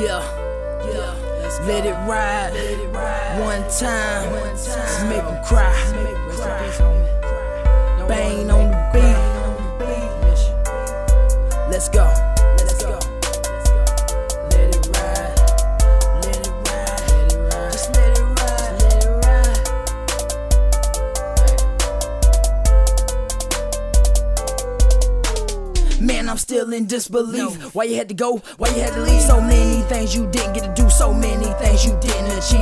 Yeah, yeah. Let it ride. One time. Just make them cry. Bang on the beat. Let's go. Man, I'm still in disbelief. Why you had to go? Why you had to leave? So many things you didn't get to do. So many things you didn't achieve.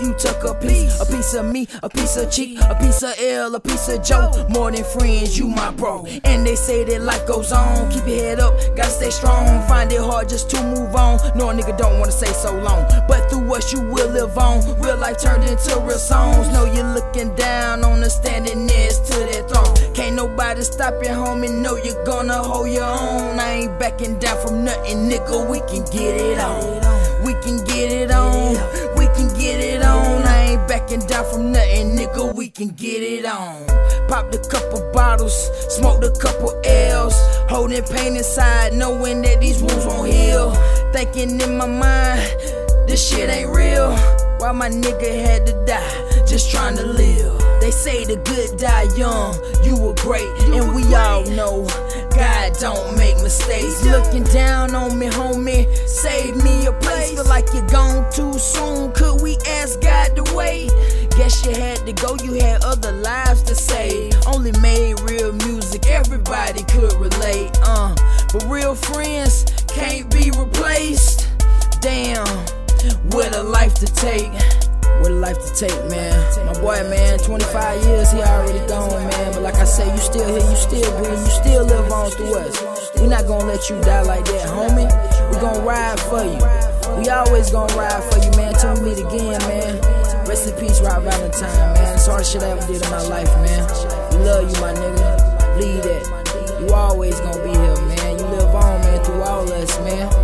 When you took a piece. A piece of me, a piece of cheek, a piece of L, a piece of Joe. More than friends, you my bro. And they say that life goes on. Keep your head up, gotta stay strong. Find it hard just to move on. No, nigga don't wanna say so long. But through us, you will live on. Real life turned into real songs. Know you're looking down on the standing next to that throne. Can't nobody stop you, homie. Know you're gonna hold your own. I ain't backing down from nothing, nigga. We can get it on. We can nigga. We can get it on. Popped a couple bottles, smoked a couple L's. Holding pain inside, knowing that these wounds won't heal. Thinking in my mind, this shit ain't real. Why my nigga had to die, just trying to live. They say the good die young, you were great, and we all know God don't make mistakes. Looking down on me, homie, save me a place. Feel like you're gone too soon. Could we ask God to wait? Guess you had to go, you had other lives to save. Only made real music, everybody could relate. Uh, but real friends can't be replaced. Damn, what a life to take. What a life to take, man. My boy, man, 25 years, he already gone, man. But like I say, you still here, you still breathe, you still live on through us. We not gonna let you die like that, homie. We gonna ride for you. We always gonna ride for you, man, till we meet again, man time, man. It's hard shit I ever did in my life, man. We love you, my nigga. Lead that. You always gonna be here, man. You live on, man, through all us, man.